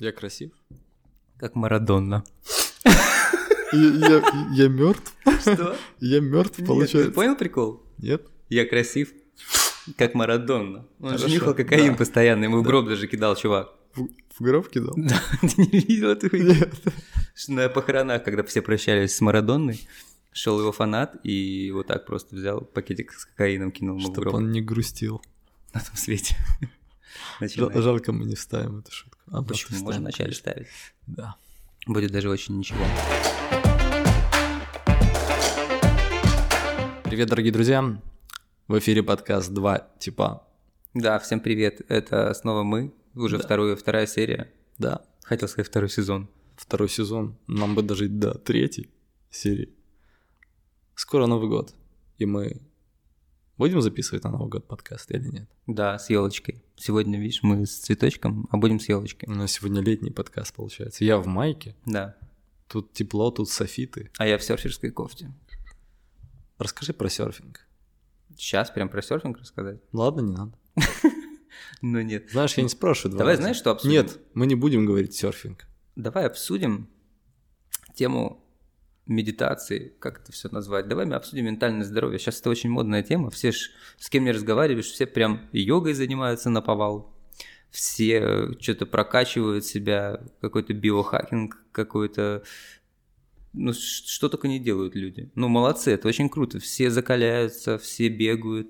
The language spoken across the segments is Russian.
Я красив? Как Марадонна. Я, я, мертв? Что? Я мертв, Нет, получается. ты понял прикол? Нет? Я красив, как Марадонна. Он же нюхал кокаин да. постоянно, ему в гроб даже кидал чувак. В, в гроб кидал? Да, ты не видел эту видео? Нет. Что На похоронах, когда все прощались с Марадонной, шел его фанат и вот так просто взял пакетик с кокаином, кинул ему в Чтобы гроб он не грустил. на том свете. Жалко, мы не вставим эту шутку. А, Почему? просто Можно вначале ставить. Да. Будет даже очень ничего. Привет, дорогие друзья. В эфире подкаст «Два типа». Да, всем привет. Это снова мы. Уже Да. вторую, вторая серия. Да, Хотел сказать второй сезон. второй сезон. Нам бы дожить до третьей серии. Скоро Новый год. И мы будем записывать на Новый год подкаст или нет? Да, с елочкой. Сегодня, видишь, мы с цветочком, а будем с елочкой. У нас сегодня летний подкаст получается. Я в майке, Да. тут тепло, тут софиты. А я в серферской кофте. Расскажи про серфинг. Сейчас прям про серфинг рассказать? Ладно, не надо. Ну нет. Знаешь, я не спрашиваю Давай знаешь, что обсудим? Нет, мы не будем говорить серфинг. Давай обсудим тему медитации, как это все назвать. Давай мы обсудим ментальное здоровье. Сейчас это очень модная тема. Все ж, с кем не разговариваешь, все прям йогой занимаются на повал. Все что-то прокачивают себя, какой-то биохакинг, какой-то... Ну, что только не делают люди. Ну, молодцы, это очень круто. Все закаляются, все бегают,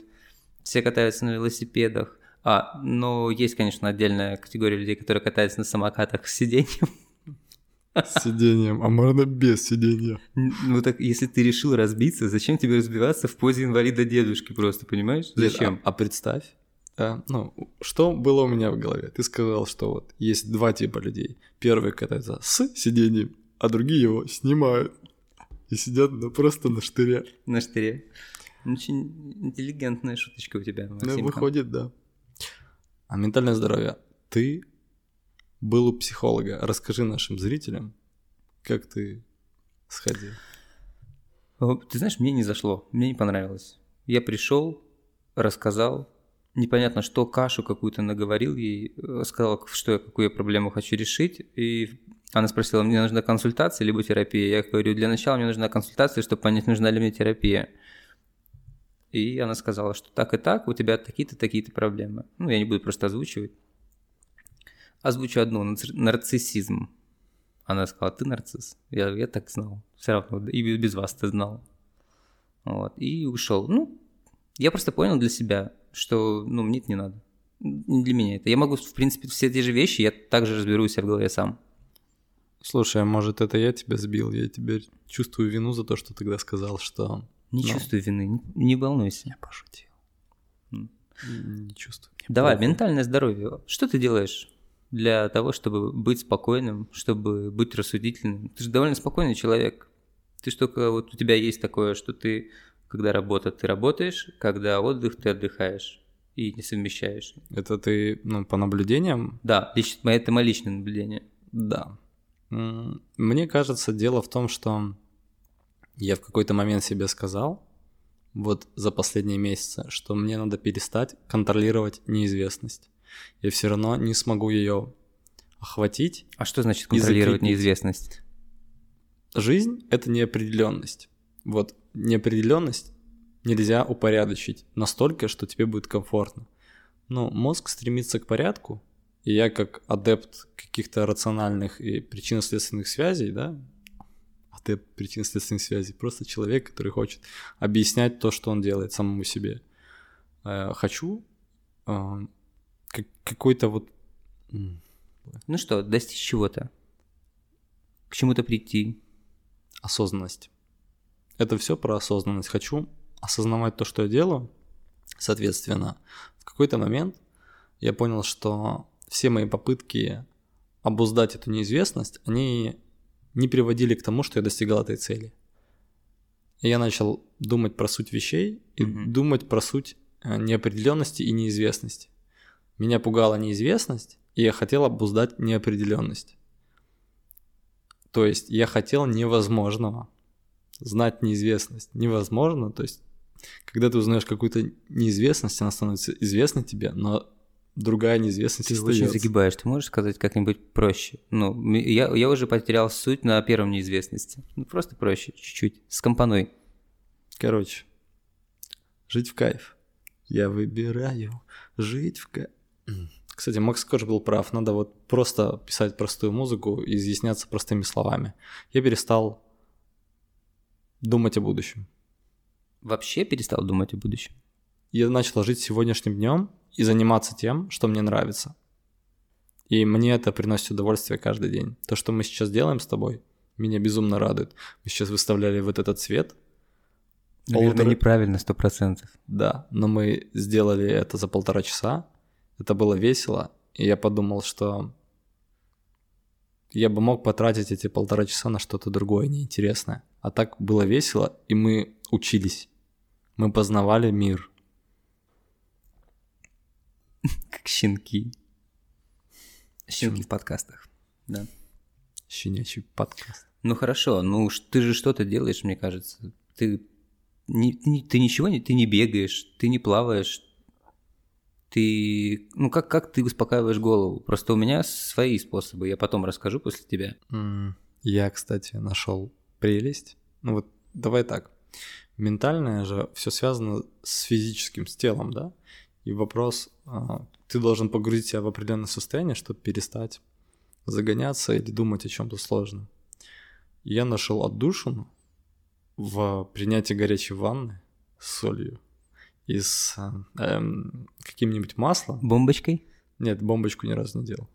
все катаются на велосипедах. А, но есть, конечно, отдельная категория людей, которые катаются на самокатах с сиденьем. С сидением, а можно без сидения. Н- Ну так, если ты решил разбиться, зачем тебе разбиваться в позе инвалида дедушки просто, понимаешь? Нет, Зачем? А, а представь, а, ну, что было у меня в голове? Ты сказал, что вот есть два типа людей. Первые катаются с сидением, а другие его снимают и сидят ну, просто на штыре. На штыре. Очень интеллигентная шуточка у тебя, Ну, Максимка. выходит, да. А ментальное здоровье. Ты был у психолога. Расскажи нашим зрителям, как ты сходил. Ты знаешь, мне не зашло, мне не понравилось. Я пришел, рассказал, непонятно что, кашу какую-то наговорил ей, э, сказал, что я, какую я проблему хочу решить, и она спросила, мне нужна консультация либо терапия. Я говорю, для начала мне нужна консультация, чтобы понять, нужна ли мне терапия. И она сказала, что так и так, у тебя такие-то, такие-то проблемы. Ну, я не буду просто озвучивать. Озвучу одну, нарци- нарциссизм. Она сказала, ты нарцисс. Я, я так знал. Все равно, и без- вас ты знал. Вот, и ушел. Ну, я просто понял для себя, что, ну, мне это не надо. Не для меня это. Я могу, в принципе, все те же вещи, я также разберу у себя в голове сам. Слушай, а может это я тебя сбил? Я теперь чувствую вину за то, что тогда сказал, что... Не Ну. чувствую вины, не, не волнуйся. Я пошутил. М. Не чувствую. Давай, похуй. ментальное здоровье. Что ты делаешь для того, чтобы быть спокойным, чтобы быть рассудительным? Ты же довольно спокойный человек. Ты ж только вот у тебя есть такое, что ты, когда работа, ты работаешь, когда отдых, ты отдыхаешь и не совмещаешь. Это ты, ну, по наблюдениям? Да, лич- моё- это мое личное наблюдение. Да. Мне кажется, дело в том, что я в какой-то момент себе сказал, вот за последние месяцы, что мне надо перестать контролировать неизвестность. Я все равно не смогу ее охватить. А что значит контролировать неизвестность? Жизнь — это неопределенность. Вот неопределенность нельзя упорядочить настолько, что тебе будет комфортно. Но мозг стремится к порядку, и я как адепт каких-то рациональных и причинно-следственных связей, да, адепт причинно-следственных связей, просто человек, который хочет объяснять то, что он делает самому себе. Э, Хочу э, как- какой-то вот... Ну что, достичь чего-то? К чему-то прийти? осознанность. Это все про осознанность. Хочу осознавать то, что я делаю. Соответственно, в какой-то момент я понял, что все мои попытки обуздать эту неизвестность, они не приводили к тому, что я достигал этой цели. И я начал думать про суть вещей и Мгм. думать про суть э, неопределенности и неизвестности. Меня пугала неизвестность, и я хотел обуздать неопределенность. То есть я хотел невозможного. Знать неизвестность невозможно. То есть, когда ты узнаешь какую-то неизвестность, она становится известной тебе, но другая неизвестность Ты остается. очень загибаешь. Ты можешь сказать как-нибудь проще? Ну, я, я уже потерял суть на первом неизвестности. Ну, просто проще, чуть-чуть. С компаной. Короче, жить в кайф. Я выбираю жить в кайф. Кстати, Макс Корж был прав. Надо вот просто писать простую музыку и изъясняться простыми словами. Я перестал думать о будущем. Вообще перестал думать о будущем. Я начал жить сегодняшним днем и заниматься тем, что мне нравится. И мне это приносит удовольствие каждый день. То, что мы сейчас делаем с тобой, меня безумно радует. Мы сейчас выставляли вот этот цвет. Наверное, Полтора- неправильно, сто процентов. Да, но мы сделали это за полтора часа. Это было весело. И я подумал, что я бы мог потратить эти полтора часа на что-то другое, неинтересное. А так было весело, и мы учились. Мы познавали мир. Как щенки. Щенки в подкастах. Да. Щенячий подкаст. Ну хорошо, ну ш- ты же что-то делаешь, мне кажется. Ты, не, ты, не- ты ничего не, ты не бегаешь, ты не плаваешь. Ты, ну как, как ты успокаиваешь голову? Просто у меня свои способы, я потом расскажу после тебя. Я, кстати, нашел прелесть. Ну вот давай так. Ментальное же все связано с физическим, с телом, да? И вопрос, а, ты должен погрузить себя в определенное состояние, чтобы перестать загоняться или думать о чем-то сложном. Я нашел отдушину в принятии горячей ванны с солью и с а, эм, каким-нибудь маслом. Бомбочкой? Нет, бомбочку ни разу не делал.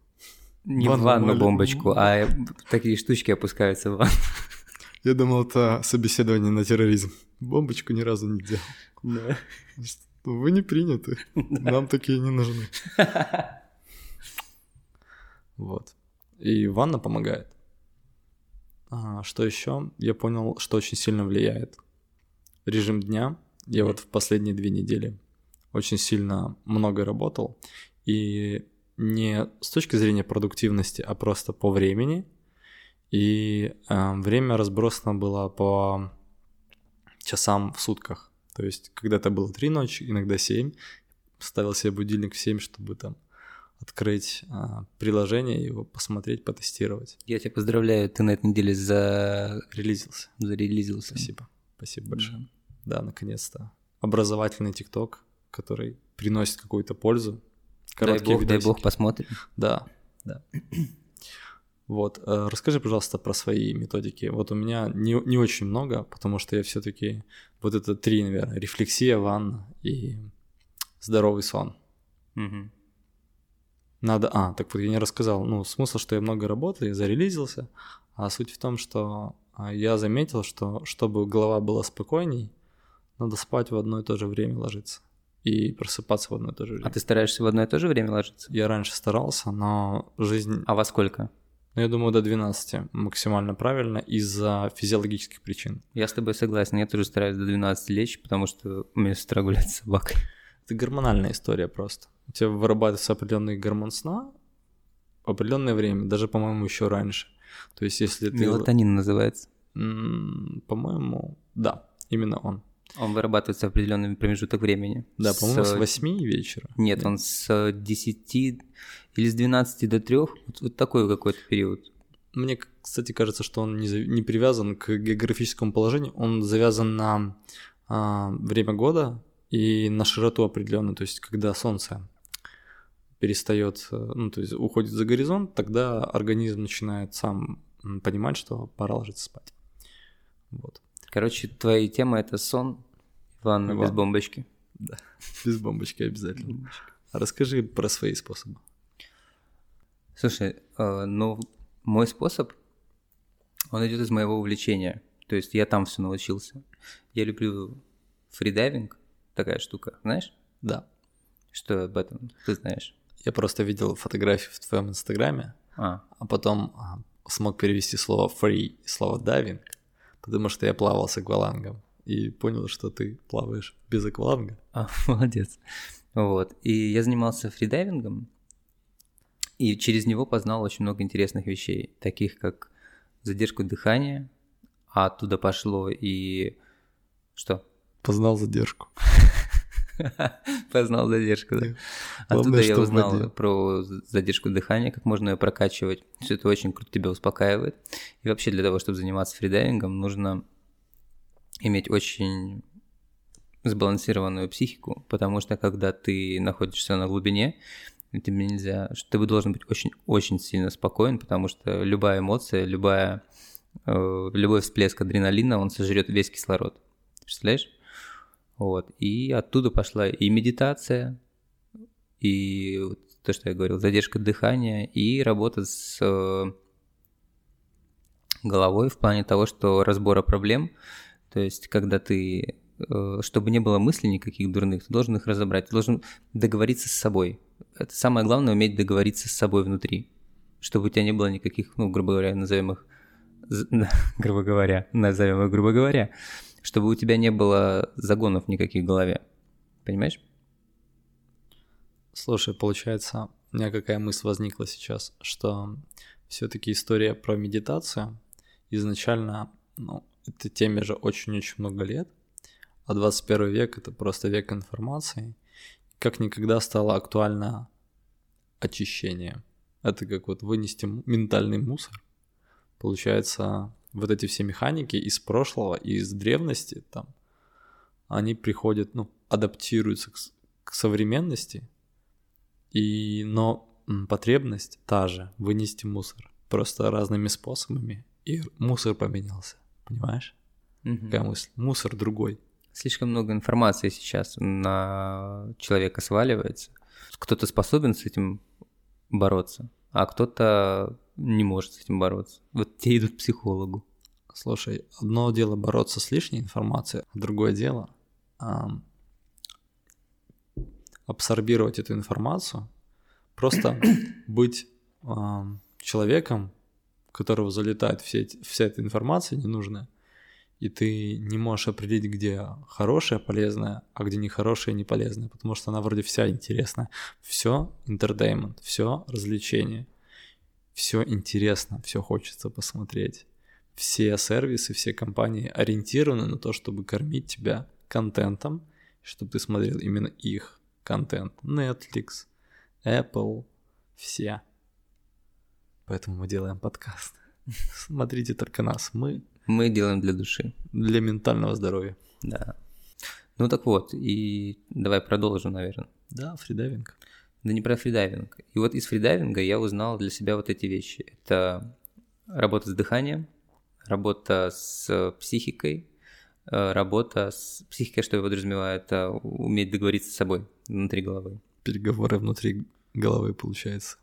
Не Ванну в ванну бомбочку, а такие штучки опускаются в ванну. Я думал, это собеседование на терроризм. Бомбочку ни разу не делал. Да. Вы не приняты. Нам такие не нужны. Вот. И ванна помогает. А, что еще? Я понял, что очень сильно влияет. Режим дня. Я вот в последние две недели очень сильно много работал. И не с точки зрения продуктивности, а просто по времени. И э, время разбросано было по часам в сутках. То есть когда-то было три ночи, иногда семь. Ставил себе будильник в 7, чтобы там открыть а, приложение, его посмотреть, потестировать. Я тебя поздравляю, ты на этой неделе за... Релизился. зарелизился. Спасибо. Спасибо большое. Да, наконец-то. Образовательный ТикТок, который приносит какую-то пользу. Дай Короткие бог, дай бог, видосики. посмотрим. Да, да. Вот, э, расскажи, пожалуйста, про свои методики. Вот у меня не, не очень много, потому что я все-таки вот это три, наверное, рефлексия, ванна и здоровый сон. Мгм. Надо, а, так вот я не рассказал, ну, смысл, что я много работаю, я зарелизился, а суть в том, что а, я заметил, что чтобы голова была спокойней, надо спать в одно и то же время ложиться и просыпаться в одно и то же время. А ты стараешься в одно и то же время ложиться? Я раньше старался, но жизнь А во сколько? Ну, я думаю, до 12 максимально правильно из-за физиологических причин. Я с тобой согласен, я тоже стараюсь до 12 лечь, потому что у меня с утра гуляет с собакой. Это гормональная история просто. У тебя вырабатывается определенный гормон сна в определенное время, даже, по-моему, еще раньше. То есть, если ты... Мелатонин называется. По-моему, да, именно он. Он вырабатывается в определенный промежуток времени. Да, по-моему, с С- 8 вечера. Нет, он с 10 или с 12 до 3, вот, вот такой какой-то период. Мне, кстати, кажется, что он не, не привязан к географическому положению, он завязан на а, время года и на широту определенную, то есть когда солнце перестает, э, ну, то есть уходит за горизонт, тогда организм начинает сам понимать, что пора ложиться спать. Вот. Короче, твоя тема это сон, ванна без Ванна. бомбочки. Без бомбочки обязательно. А расскажи про свои способы. Слушай, э, ну, мой способ, он идет из моего увлечения. То есть я там все научился. Я люблю фридайвинг, такая штука, знаешь? Да. Что об этом ты знаешь? Я просто видел фотографии в твоем инстаграме, А, а потом а, смог перевести слово free и слово diving, потому что я плавал с аквалангом и понял, что ты плаваешь без акваланга. а, молодец. Вот. И я занимался фридайвингом, и через него познал очень много интересных вещей, таких как задержку дыхания, а оттуда пошло и... Что? Познал задержку. Познал задержку, да. Оттуда я узнал про задержку дыхания, как можно ее прокачивать. Все это очень круто тебя успокаивает. И вообще для того, чтобы заниматься фридайвингом, нужно иметь очень сбалансированную психику, потому что когда ты находишься на глубине, тебе нельзя, ты должен быть очень-очень сильно спокоен, потому что любая эмоция, любая, э, любой всплеск адреналина, он сожрет весь кислород. Представляешь? Вот. И оттуда пошла и медитация, и вот то, что я говорил, задержка дыхания, и работа с э, головой в плане того, что разбора проблем, то есть когда ты, э, чтобы не было мыслей никаких дурных, ты должен их разобрать, ты должен договориться с собой. Это самое главное, уметь договориться с собой внутри, чтобы у тебя не было никаких, ну, грубо говоря, назовем их, грубо говоря, назовем их, грубо говоря, чтобы у тебя не было загонов никаких в голове. Понимаешь? Слушай, получается, у меня какая мысль возникла сейчас, что все-таки история про медитацию изначально, ну, этой теме же очень-очень много лет, а 21 век это просто век информации. Как никогда стало актуально очищение. Это как вот вынести ментальный мусор. Получается, вот эти все механики из прошлого, из древности, там, они приходят, ну, адаптируются к, к современности, и, но потребность та же, вынести мусор, просто разными способами, и мусор поменялся, понимаешь? Угу. Какая мысль? Мусор другой. Слишком много информации сейчас на человека сваливается. Кто-то способен с этим бороться, а кто-то не может с этим бороться. Вот те идут к психологу. Слушай, одно дело бороться с лишней информацией, а другое дело эм, абсорбировать эту информацию, просто быть эм, человеком, которого залетает все вся эта информация ненужная, и ты не можешь определить, где хорошее, полезное, а где нехорошее, не полезное, потому что она вроде вся интересная. Все entertainment, все развлечение все интересно, все хочется посмотреть. Все сервисы, все компании ориентированы на то, чтобы кормить тебя контентом, чтобы ты смотрел именно их контент. Netflix, Apple, все. Поэтому мы делаем подкаст. Смотрите только нас. Мы... Мы делаем для души. Для ментального здоровья. Да. Ну так вот, и давай продолжим, наверное. Да, фридайвинг. Да не про фридайвинг. И вот из фридайвинга я узнал для себя вот эти вещи. Это работа с дыханием, работа с психикой, э, работа с психикой, что я подразумеваю, это уметь договориться с собой внутри головы. Переговоры внутри головы, получается.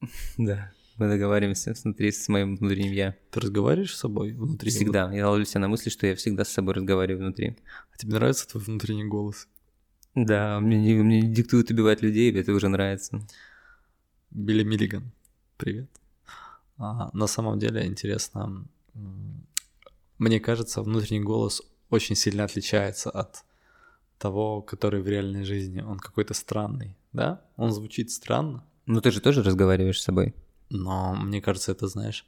Да, мы договариваемся внутри с моим внутренним я. Ты разговариваешь с собой внутри? Всегда. Я ловлю себя на мысли, что я всегда с собой разговариваю внутри. А тебе нравится твой внутренний голос? Да, мне, мне диктуют убивать людей, это уже нравится. Билли Миллиган, привет. А, на самом деле интересно, мне кажется, внутренний голос очень сильно отличается от того, который в реальной жизни. Он какой-то странный, да? Он звучит странно. Ну ты же тоже разговариваешь с собой. Но мне кажется, это, знаешь,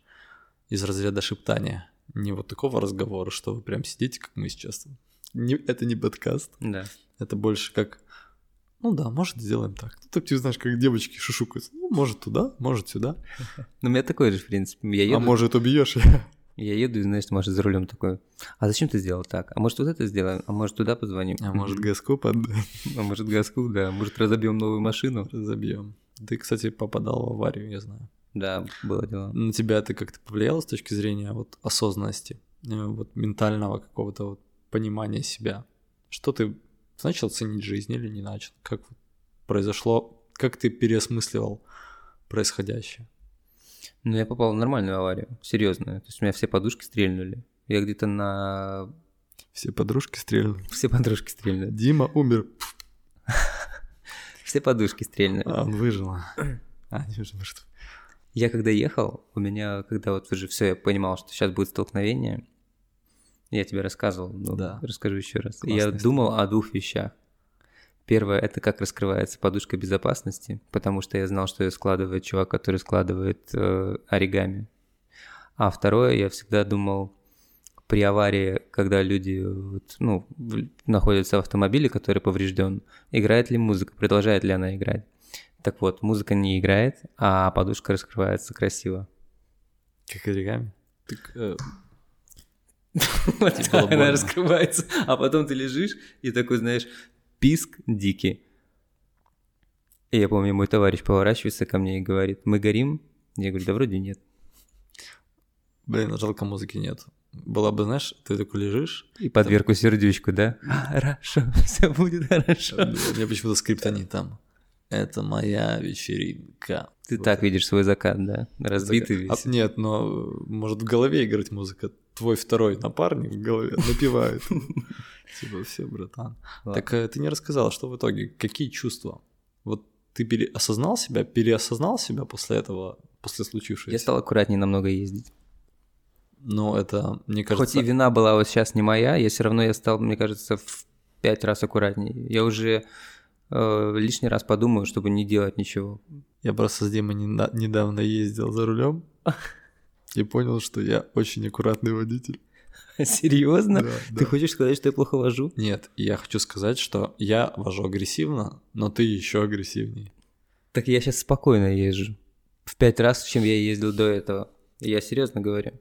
из разряда шептания. Не вот такого разговора, что вы прям сидите, как мы сейчас. Не, это не подкаст. Да. Это больше как, ну да, может сделаем так. Ну, ты, ты знаешь, как девочки шушукаются. Ну, может туда, может сюда. Ну, у меня такой же, в принципе. Я а еду, а может убьешь? Я еду и, знаешь, может, за рулем такой, а зачем ты сделал так? А может, вот это сделаем? А может, туда позвоним? А может, газку поддаем? А может, газку, да. Может, разобьем новую машину? Разобьем. Ты, кстати, попадал в аварию, я знаю. Да, было дело. На тебя это как-то повлияло с точки зрения вот осознанности, э, вот ментального какого-то вот понимания себя? Что ты начал ценить жизнь или не начал? Как произошло, как ты переосмысливал происходящее? Ну, я попал в нормальную аварию, серьезную. То есть у меня все подушки стрельнули. Я где-то на... Все подружки стрельнули? Все подружки стрельнули. Дима умер. Все подушки стрельнули. А, он выжил. А, не выжил, что? Я когда ехал, у меня, когда вот уже все, я понимал, что сейчас будет столкновение, я тебе рассказывал, но да. расскажу еще раз. Классная я думал о двух вещах. Первое – это как раскрывается подушка безопасности, потому что я знал, что ее складывает чувак, который складывает э, оригами. А второе, я всегда думал при аварии, когда люди вот, ну, находятся в автомобиле, который поврежден, играет ли музыка, продолжает ли она играть. Так вот, музыка не играет, а подушка раскрывается красиво. Как оригами. Так, э, было она раскрывается, а потом ты лежишь и такой, знаешь, писк дикий. И я помню, мой товарищ поворачивается ко мне и говорит, мы горим? Я говорю, да вроде нет. блин, жалко музыки нет. Была бы, знаешь, ты такой лежишь, И под дверку сердючку, да? Хорошо, все будет хорошо. мне почему-то скриптонит там. Это моя вечеринка. Ты Вот так видишь свой закат, да? Разбитый А, весь. нет, но может в голове играть музыка. Твой второй напарник в голове напевает. Типа, все, братан. Так э, ты не рассказал, что в итоге, какие чувства? Вот ты пере- осознал себя, переосознал себя после этого, после случившегося? Я стал аккуратнее намного ездить. Ну, это, мне Хоть кажется... и вина была вот сейчас не моя, я все равно я стал, мне кажется, в пять раз аккуратнее. Я уже э, лишний раз подумаю, чтобы не делать ничего. Я просто с Димой не- недавно ездил за рулем и понял, что я очень аккуратный водитель. Серьезно? Да, Ты да. хочешь сказать, что я плохо вожу? Нет, я хочу сказать, что я вожу агрессивно, но ты еще агрессивнее. Так я сейчас спокойно езжу. В пять раз, чем я ездил до этого. Я серьезно говорю.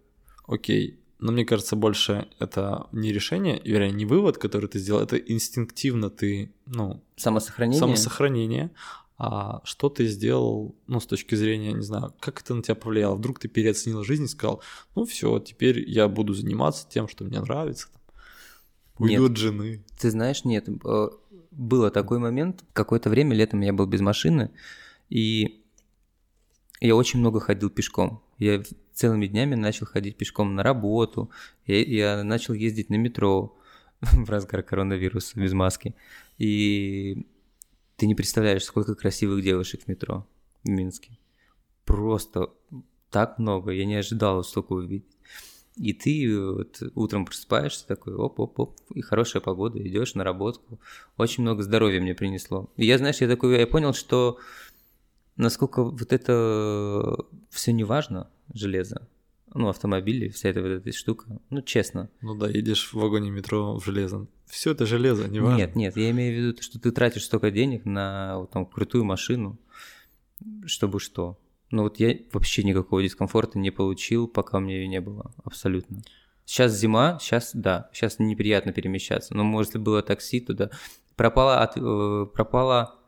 Окей, но мне кажется, больше это не решение, вернее, не вывод, который ты сделал, это инстинктивно ты, ну, Самосохранение? самосохранение, а что ты сделал, ну, с точки зрения, не знаю, как это на тебя повлияло? Вдруг ты переоценил жизнь и сказал, ну все, теперь я буду заниматься тем, что мне нравится. Нет. Уйду от жены. Ты знаешь, нет, э, было такой момент, какое-то время летом я был без машины, и я очень много ходил пешком. Я целыми днями начал ходить пешком на работу, я, я начал ездить на метро в разгар коронавируса без маски. И ты не представляешь, сколько красивых девушек в метро в Минске. Просто так много, я не ожидал столько увидеть. И ты вот утром просыпаешься такой, оп-оп-оп, и хорошая погода, идешь на работку. Очень много здоровья мне принесло. И я, знаешь, я такой, я понял, что насколько вот это все не важно, железо, ну, автомобили, вся эта вот эта штука, ну, честно. Ну да, едешь в вагоне метро в железном. Все это железо, не важно. Нет, нет, я имею в виду, что ты тратишь столько денег на вот, там, крутую машину, чтобы что? Ну вот я вообще никакого дискомфорта не получил, пока у меня ее не было, абсолютно. Сейчас зима, сейчас, да, сейчас неприятно перемещаться, но, может, было такси, то да. Пропала, от, э, пропала...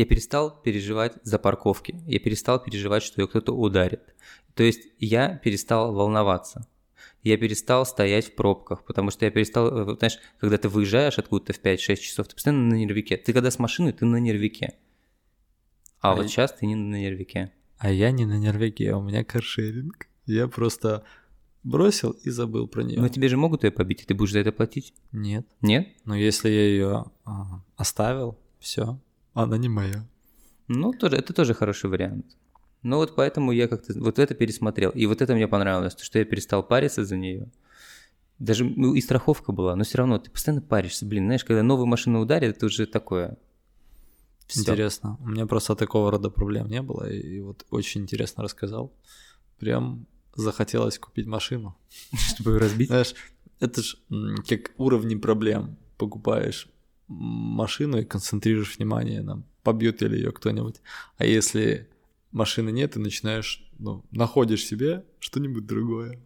Я перестал переживать за парковки, я перестал переживать, что ее кто-то ударит. То есть я перестал волноваться. Я перестал стоять в пробках, потому что я перестал, э, знаешь, когда ты выезжаешь откуда-то в 5-6 часов, ты постоянно на нервике. Ты когда с машиной, ты на нервике. А, А вот я- сейчас ты не на нервике. А я не на нервике, у меня каршеринг. Я просто бросил и забыл про нее. Но тебе же могут ее побить, и ты будешь за это платить? Нет. Нет? Но если я ее оставил, все, она не моя. Ну, тоже, это тоже хороший вариант. Ну вот поэтому я как-то вот это пересмотрел. И вот это мне понравилось, то, что я перестал париться за нее. Даже ну, и страховка была, но все равно ты постоянно паришься. Блин, знаешь, когда новую машину ударит, это уже такое. Всё. Интересно. У меня просто такого рода проблем не было, и, и вот очень интересно рассказал. Прям захотелось купить машину. Чтобы ее разбить. Знаешь, это ж м, как уровни проблем. Покупаешь машину и концентрируешь внимание на побьет ли ее кто-нибудь. А если машины нет, ты начинаешь, ну, находишь себе что-нибудь другое.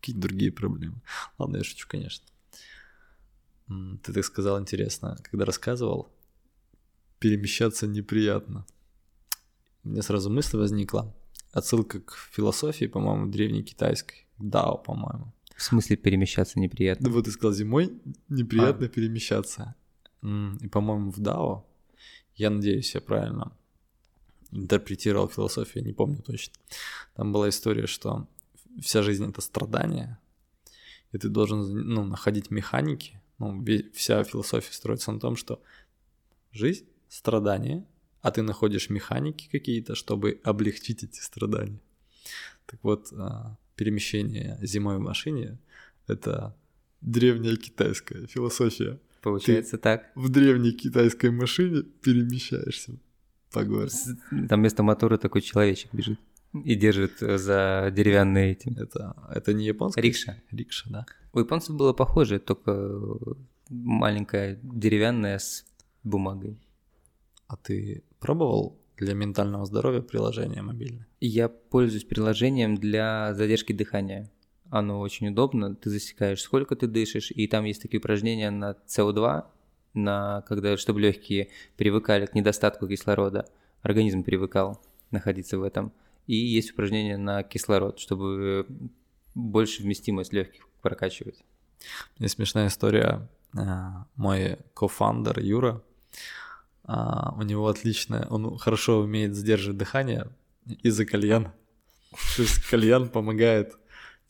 Какие-то другие проблемы. Ладно, я шучу, конечно. Ты так сказал интересно, когда рассказывал, перемещаться неприятно. У меня сразу мысль возникла. Отсылка к философии, по-моему, древней китайской. Дао, по-моему. В смысле перемещаться неприятно? Да вот ты сказал, зимой неприятно перемещаться. И, по-моему, в Дао, я надеюсь, я правильно интерпретировал философию, не помню точно. Там была история, что вся жизнь это страдание, и ты должен ну, находить механики. Ну, вся философия строится на том, что жизнь — страдание, а ты находишь механики какие-то, чтобы облегчить эти страдания. Так вот, а, перемещение зимой в машине — это древняя китайская философия. Получается так. В древней китайской машине перемещаешься по городу. Там вместо мотора такой человечек бежит. И держит за деревянные эти. Это, это не японская? Рикша. Рикша, да. У японцев было похоже, только маленькая деревянная с бумагой. А ты пробовал для ментального здоровья приложение мобильное? Я пользуюсь приложением для задержки дыхания. Оно очень удобно, ты засекаешь, сколько ты дышишь, и там есть такие упражнения на СО2, на, когда, чтобы легкие привыкали к недостатку кислорода, организм привыкал находиться в этом. И есть упражнения на кислород, чтобы больше вместимость легких прокачивать. Есть смешная история. А, мой кофандер Юра, а, у него отличное, он хорошо умеет сдерживать дыхание из-за есть кальян помогает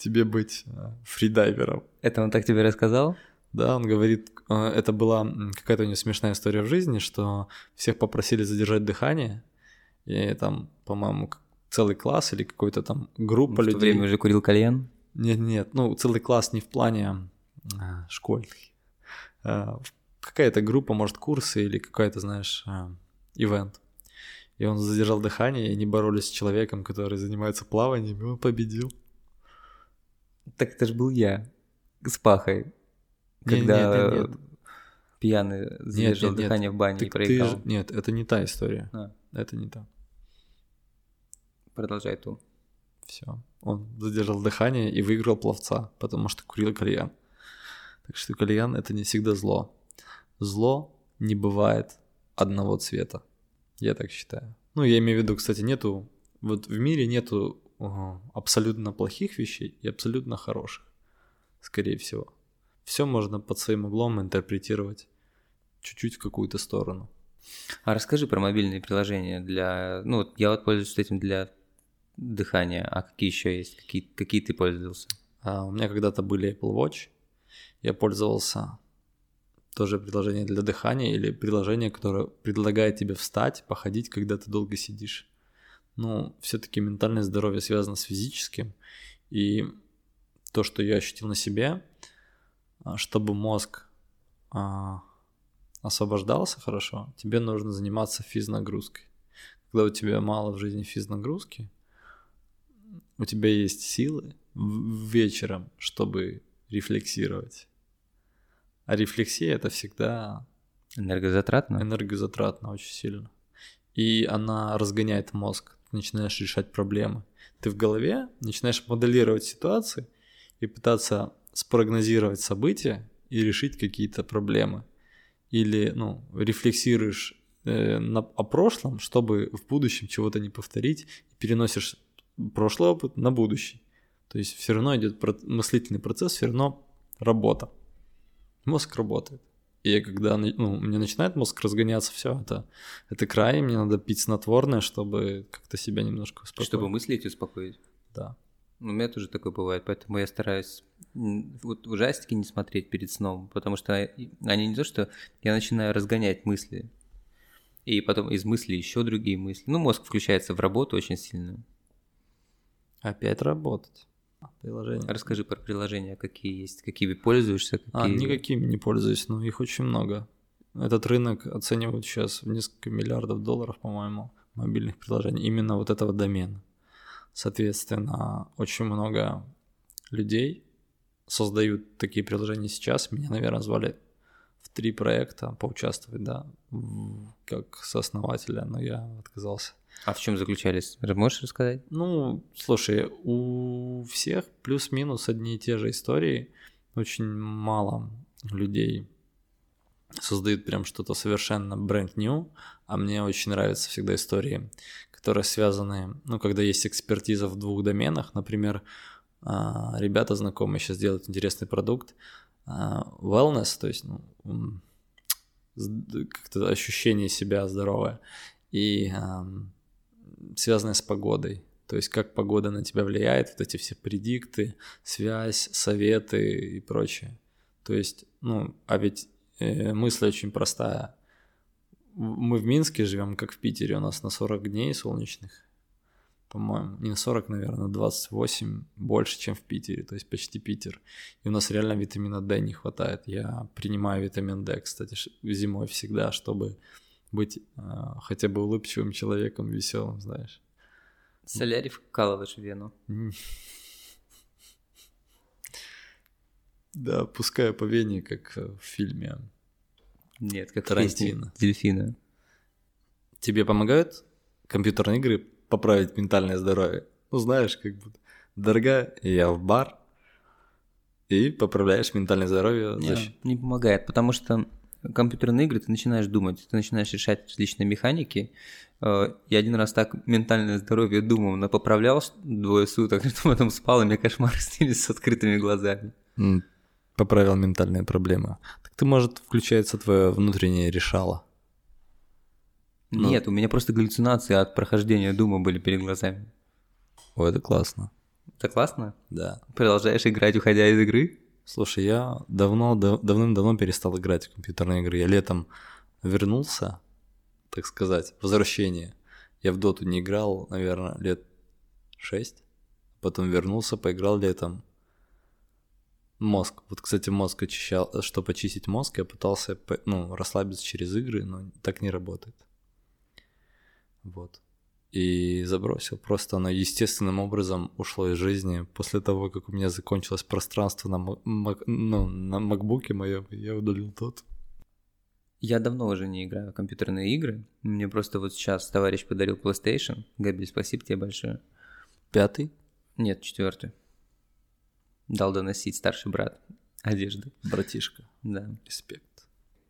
тебе быть а, фридайвером. Это он так тебе рассказал? Да, он говорит, это была какая-то у него смешная история в жизни, что всех попросили задержать дыхание, и там, по-моему, целый класс или какой-то там группа в людей. В то время уже курил кальян? Нет, нет, ну целый класс не в плане а, школьный. А, какая-то группа, может, курсы или какая-то, знаешь, ивент. И он задержал дыхание, и они боролись с человеком, который занимается плаванием, и он победил. Так это же был я с пахой. Когда нет, нет, нет. пьяный задержал дыхание в бане ты, и проиграл. Ты, нет, это не та история. А. Это не та. Продолжай ту. Все. Он задержал дыхание и выиграл пловца, потому что курил кальян. Так что кальян это не всегда зло. Зло не бывает одного цвета. Я так считаю. Ну, я имею в виду, кстати, нету... Вот в мире нету абсолютно плохих вещей и абсолютно хороших. Скорее всего. Все можно под своим углом интерпретировать чуть-чуть в какую-то сторону. А расскажи про мобильные приложения для... Ну, вот я вот пользуюсь этим для дыхания, а какие еще есть? Какие, какие ты пользовался? А, у меня когда-то были Apple Watch, я пользовался тоже приложение для дыхания или приложение, которое предлагает тебе встать, походить, когда ты долго сидишь. Ну, все-таки ментальное здоровье связано с физическим, и то, что я ощутил на себе, а, чтобы мозг а, освобождался хорошо, тебе нужно заниматься физнагрузкой. Когда у тебя мало в жизни физнагрузки, у тебя есть силы вечером, чтобы рефлексировать. А рефлексия это всегда энергозатратно. Энергозатратно очень сильно. И она разгоняет мозг. Начинаешь решать проблемы. Ты в голове начинаешь моделировать ситуации и пытаться спрогнозировать события и решить какие-то проблемы. Или, ну, рефлексируешь э, на, о прошлом, чтобы в будущем чего-то не повторить, и переносишь прошлый опыт на будущий. То есть все равно идет мыслительный процесс, все равно работа. Мозг работает. И когда ну, мне начинает мозг разгоняться, все, это, это край, мне надо пить снотворное, чтобы как-то себя немножко успокоить. Чтобы мысли эти успокоить? Да. У меня тоже такое бывает, поэтому я стараюсь вот ужастики не смотреть перед сном, потому что они не то, что я начинаю разгонять мысли, и потом из мыслей еще другие мысли. Ну, мозг включается в работу очень сильно. Опять работать. Приложение. Расскажи про приложения, какие есть, какими пользуешься. А, какие... А, никакими не пользуюсь, но их очень много. Этот рынок оценивают сейчас в несколько миллиардов долларов, по-моему, мобильных приложений, именно вот этого домена. Соответственно, очень много людей создают такие приложения сейчас. Меня, наверное, звали в три проекта поучаствовать, да, как сооснователя, но я отказался. А в чем заключались? Можешь рассказать? Ну, слушай, у всех плюс-минус одни и те же истории. Очень мало людей создают прям что-то совершенно бренд new, а мне очень нравятся всегда истории, которые связаны, ну, когда есть экспертиза в двух доменах, например, а, ребята знакомые сейчас делают интересный продукт, а, wellness, то есть, ну, как-то ощущение себя здоровое, и связанное с погодой. То есть как погода на тебя влияет, вот эти все предикты, связь, советы и прочее. То есть, ну, а ведь э, мысль очень простая. Мы в Минске живем, как в Питере, у нас на 40 дней солнечных, по-моему, не на 40, наверное, на 28 больше, чем в Питере, то есть почти Питер. И у нас реально витамина D не хватает. Я принимаю витамин D, кстати, зимой всегда, чтобы быть э, хотя бы улыбчивым человеком, веселым, знаешь. Солярий вкалываешь в вену. Да, пускай по вене, как э, в фильме. Нет, как Тарантино. дельфина. Тебе помогают компьютерные игры поправить ментальное здоровье? Ну, знаешь, как будто, дорогая, я в бар, и поправляешь ментальное здоровье. за Не, счет- не помогает, потому что компьютерные игры ты начинаешь думать, ты начинаешь решать различные механики. Э, Я один раз так ментальное здоровье думал, но поправлял двое суток, потом спал, и мне кошмары снились с открытыми глазами. Поправил ментальные проблемы. Так ты, может, включается твое внутреннее решало. Ну. Нет, у меня просто галлюцинации от прохождения дума были перед глазами. О, это классно. Это классно? Да. Продолжаешь играть, уходя из игры? Слушай, я давно, дав- давным-давно перестал играть в компьютерные игры. Я летом вернулся, так сказать, возвращение. Я в доту не играл, наверное, лет шесть. Потом вернулся, поиграл летом. Мозг. Вот, кстати, мозг очищал. Чтобы очистить мозг, я пытался ну, расслабиться через игры, но так не работает. Вот. И забросил. Просто оно естественным образом ушло из жизни. После того, как у меня закончилось пространство на, ма- мак- ну, на макбуке моем, я удалил тот. Я давно уже не играю в компьютерные игры. Мне просто вот сейчас товарищ подарил PlayStation. Габи, спасибо тебе большое. Пятый. Нет, четвертый. Дал доносить старший брат одежды. Братишка. Да. Респект.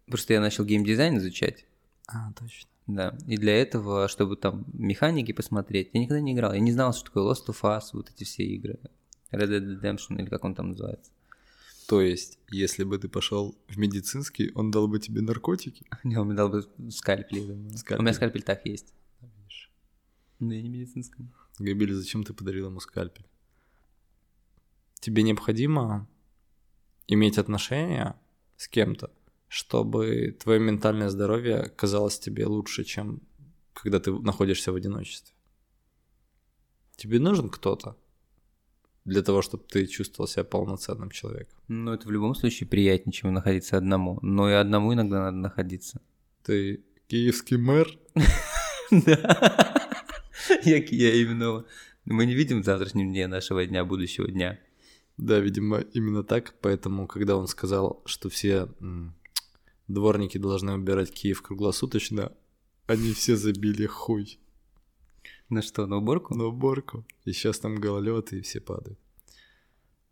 Просто я начал геймдизайн изучать. А, точно. Да. И для этого, чтобы там механики посмотреть, я никогда не играл. Я не знал, что такое Lost of Us, вот эти все игры. Red Dead Redemption или как он там называется. То есть, если бы ты пошел в медицинский, он дал бы тебе наркотики? Не, он мне дал бы скальпель. У меня скальпель так есть. Но я не медицинском. Габиль, зачем ты подарил ему скальпель? Тебе необходимо иметь отношения с кем-то, чтобы твое ментальное здоровье казалось тебе лучше, чем когда ты находишься в одиночестве. Тебе нужен кто-то для того, чтобы ты чувствовал себя полноценным человеком. Ну, это в любом случае приятнее, чем находиться одному. Но и одному иногда надо находиться. Ты киевский мэр? Да. Я, именно... Мы не видим в завтрашнем дне нашего дня, будущего дня. Да, видимо, именно так. Поэтому, когда он сказал, что все дворники должны убирать Киев круглосуточно, они все забили хуй На что, на уборку? на уборку. И сейчас там гололед, и все падают.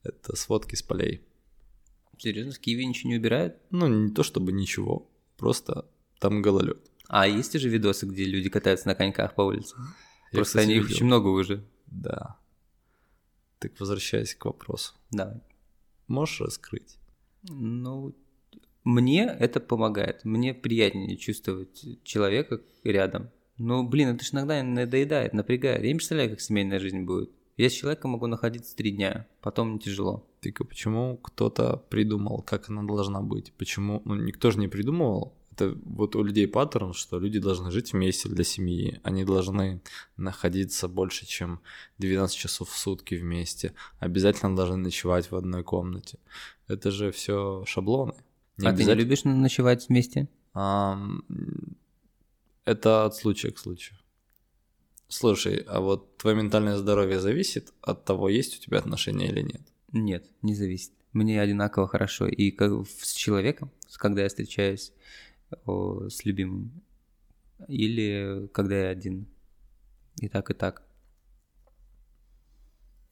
Это сводки с полей. Серьезно, в Киеве ничего не убирают? Ну, не то чтобы ничего, просто там гололед. А есть уже видосы, где люди катаются на коньках по улице? Я, Просто кстати, они их очень много уже. Да. Так возвращаясь к вопросу. Да. Можешь раскрыть? Ну, мне это помогает. Мне приятнее чувствовать человека рядом. Ну, блин, это ж иногда надоедает, напрягает. Я не представляю, как семейная жизнь будет. Я с человеком могу находиться три дня, потом мне тяжело. Так а почему кто-то придумал, как она должна быть? Почему? Ну, никто же не придумывал. Это вот у людей паттерн, что люди должны жить вместе для семьи. Они должны находиться больше, чем 12 часов в сутки вместе. Обязательно должны ночевать в одной комнате. Это же все шаблоны. А ты не любишь ночевать вместе? Ам, Это от случая к случаю. Слушай, а вот твое ментальное здоровье зависит от того, есть у тебя отношения или нет? Нет, не зависит. Мне одинаково хорошо. И как с человеком, когда я встречаюсь о, с любимым, или когда я один. И так, и так.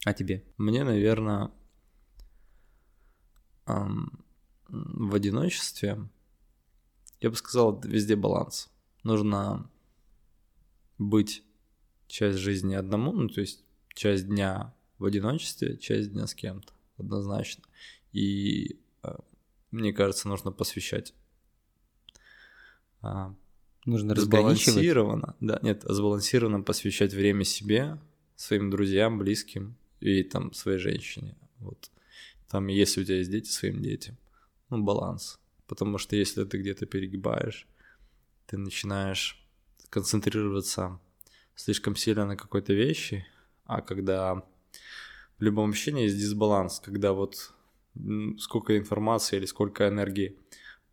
А тебе? Мне, наверное, в одиночестве, я бы сказал, везде баланс. Нужно быть часть жизни одному, ну, то есть часть дня в одиночестве, часть дня с кем-то, однозначно. И э, мне кажется, нужно посвящать а, Нужно разграничивать. сбалансированно, да, нет, сбалансированно посвящать время себе, своим друзьям, близким и там своей женщине. Вот. Там, если у тебя есть дети, своим детям. Ну, баланс. Потому что если ты где-то перегибаешь, ты начинаешь концентрироваться слишком сильно на какой-то вещи, а когда в любом общении есть дисбаланс, когда вот сколько информации или сколько энергии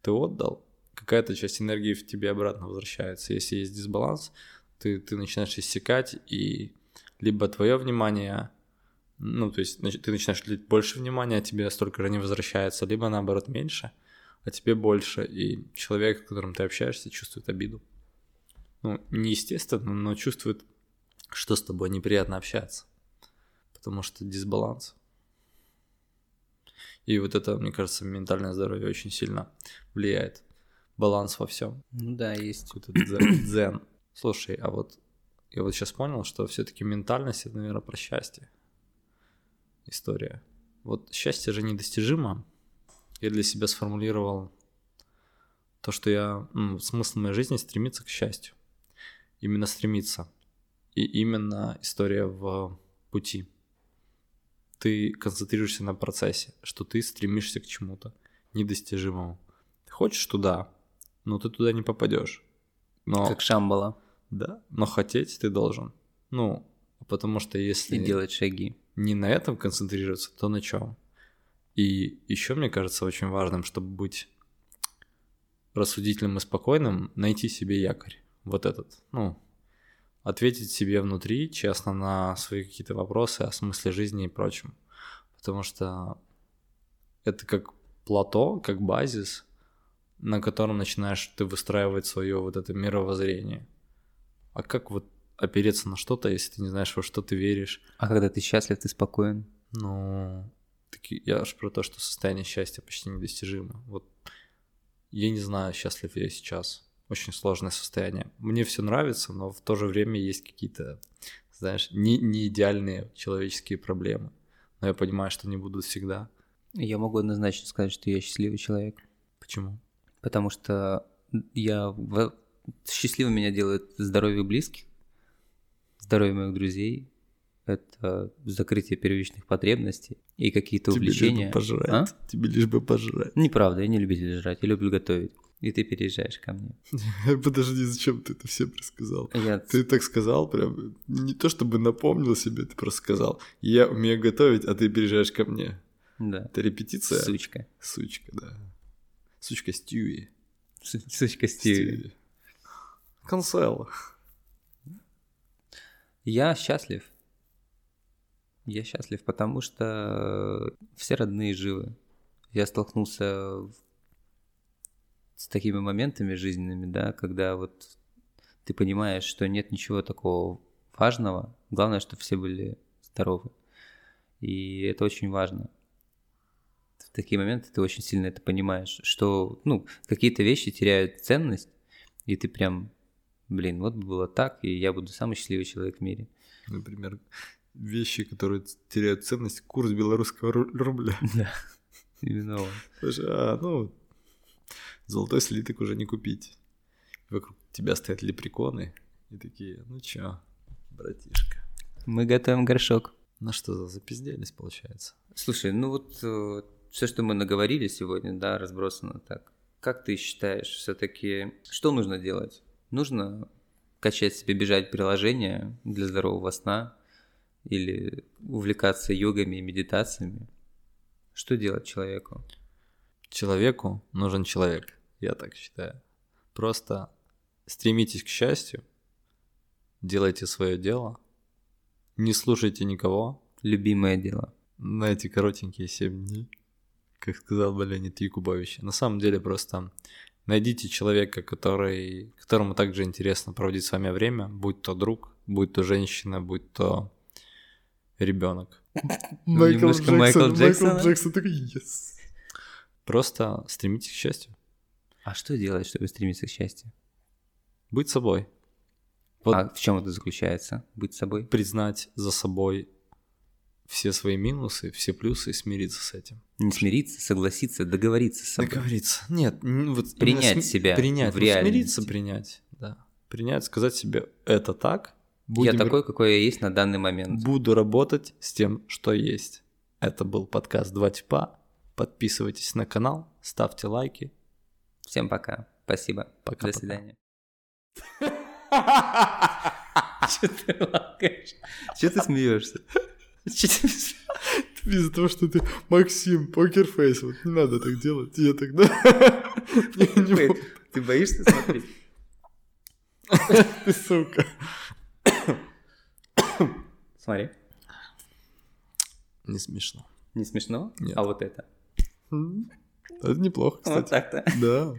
ты отдал, какая-то часть энергии в тебе обратно возвращается. Если есть дисбаланс, ты, ты начинаешь иссякать, и Либо твое внимание, ну, то есть ты начинаешь уделять больше внимания, а тебе столько же не возвращается, либо наоборот меньше, а тебе больше, и человек, с которым ты общаешься, чувствует обиду. Ну, неестественно, но чувствует, что с тобой неприятно общаться, потому что дисбаланс. И вот это, мне кажется, ментальное здоровье очень сильно влияет. Баланс во всем. Ну да, есть. Какой-то дзен. Слушай, а вот я вот сейчас понял, что все-таки ментальность это, наверное, про счастье. История. Вот счастье же недостижимо. Я для себя сформулировал то, что я ну, смысл моей жизни стремиться к счастью. Именно стремиться. И именно история в пути ты концентрируешься на процессе, что ты стремишься к чему-то недостижимому. Ты хочешь туда, но ты туда не попадешь. Но... Как Шамбала. Да, но хотеть ты должен. Ну, потому что если... И делать шаги. Не на этом концентрироваться, то на чем? И еще мне кажется очень важным, чтобы быть рассудительным и спокойным, найти себе якорь. Вот этот, ну, ответить себе внутри честно на свои какие-то вопросы о смысле жизни и прочем. Потому что это как плато, как базис, на котором начинаешь ты выстраивать свое вот это мировоззрение. А как вот опереться на что-то, если ты не знаешь, во что ты веришь? А когда ты счастлив, ты спокоен? Ну, таки, я аж про то, что состояние счастья почти недостижимо. Вот я не знаю, счастлив я сейчас очень сложное состояние. Мне все нравится, но в то же время есть какие-то, знаешь, не, не идеальные человеческие проблемы. Но я понимаю, что не будут всегда. Я могу однозначно сказать, что я счастливый человек. Почему? Потому что я счастливым меня делает здоровье близких, здоровье моих друзей, это закрытие первичных потребностей и какие-то Тебе увлечения. Лишь бы пожрать. А? Тебе лишь бы пожрать. Неправда, я не любитель жрать, я люблю готовить. И ты переезжаешь ко мне. Подожди, зачем ты это всем рассказал? Я... Ты так сказал, прям не то чтобы напомнил себе, ты просто сказал, я умею готовить, а ты переезжаешь ко мне. Да. Это репетиция? Сучка. Сучка, да. Сучка Стюи. Сучка Стюи. Консуэло. Я счастлив. Я счастлив, потому что все родные живы. Я столкнулся с такими моментами жизненными, да, когда вот ты понимаешь, что нет ничего такого важного, главное, чтобы все были здоровы. И это очень важно. В такие моменты ты очень сильно это понимаешь, что, ну, какие-то вещи теряют ценность, и ты прям, блин, вот было так, и я буду самый счастливый человек в мире. Например, вещи, которые теряют ценность, курс белорусского рубля. Да, именно он. А, ну, золотой слиток уже не купить. Вокруг тебя стоят лепреконы и такие, ну чё, братишка. Мы готовим горшок. На что за запизделись, получается? Слушай, ну вот э, все, что мы наговорили сегодня, да, разбросано так. Как ты считаешь, все-таки что нужно делать? Нужно качать себе, бежать приложения для здорового сна или увлекаться йогами и медитациями? Что делать человеку? Человеку нужен человек, я так считаю. Просто стремитесь к счастью, делайте свое дело, не слушайте никого. Любимое дело. На эти коротенькие 7 дней, как сказал бы Леонид Якубович. На самом деле просто найдите человека, который, которому также интересно проводить с вами время, будь то друг, будь то женщина, будь то ребенок. Майкл Джексон, Майкл Джексон, Майкл Джексон такой, yes. Просто стремитесь к счастью. А что делать, чтобы стремиться к счастью? Быть собой. Вот а в чем это заключается? Быть собой? Признать за собой все свои минусы, все плюсы и смириться с этим. Не смириться, согласиться, договориться с собой. Договориться. Нет, вот принять см... себя. Принять. В реальности. смириться, принять. Да. Принять, сказать себе, это так. Будем... Я такой, какой я есть на данный момент. Буду работать с тем, что есть. Это был подкаст «Два типа». Подписывайтесь на канал, ставьте лайки. Всем пока. Спасибо. Пока. До пока. свидания. Че ты лакаешь? Че ты смеешься? Из-за того, что ты Максим, покерфейс, вот не надо так делать, я тогда... Ты боишься смотреть? Ты сука. Смотри. Не смешно. Не смешно? Нет. А вот это? Это неплохо, Вот кстати. так-то. Да.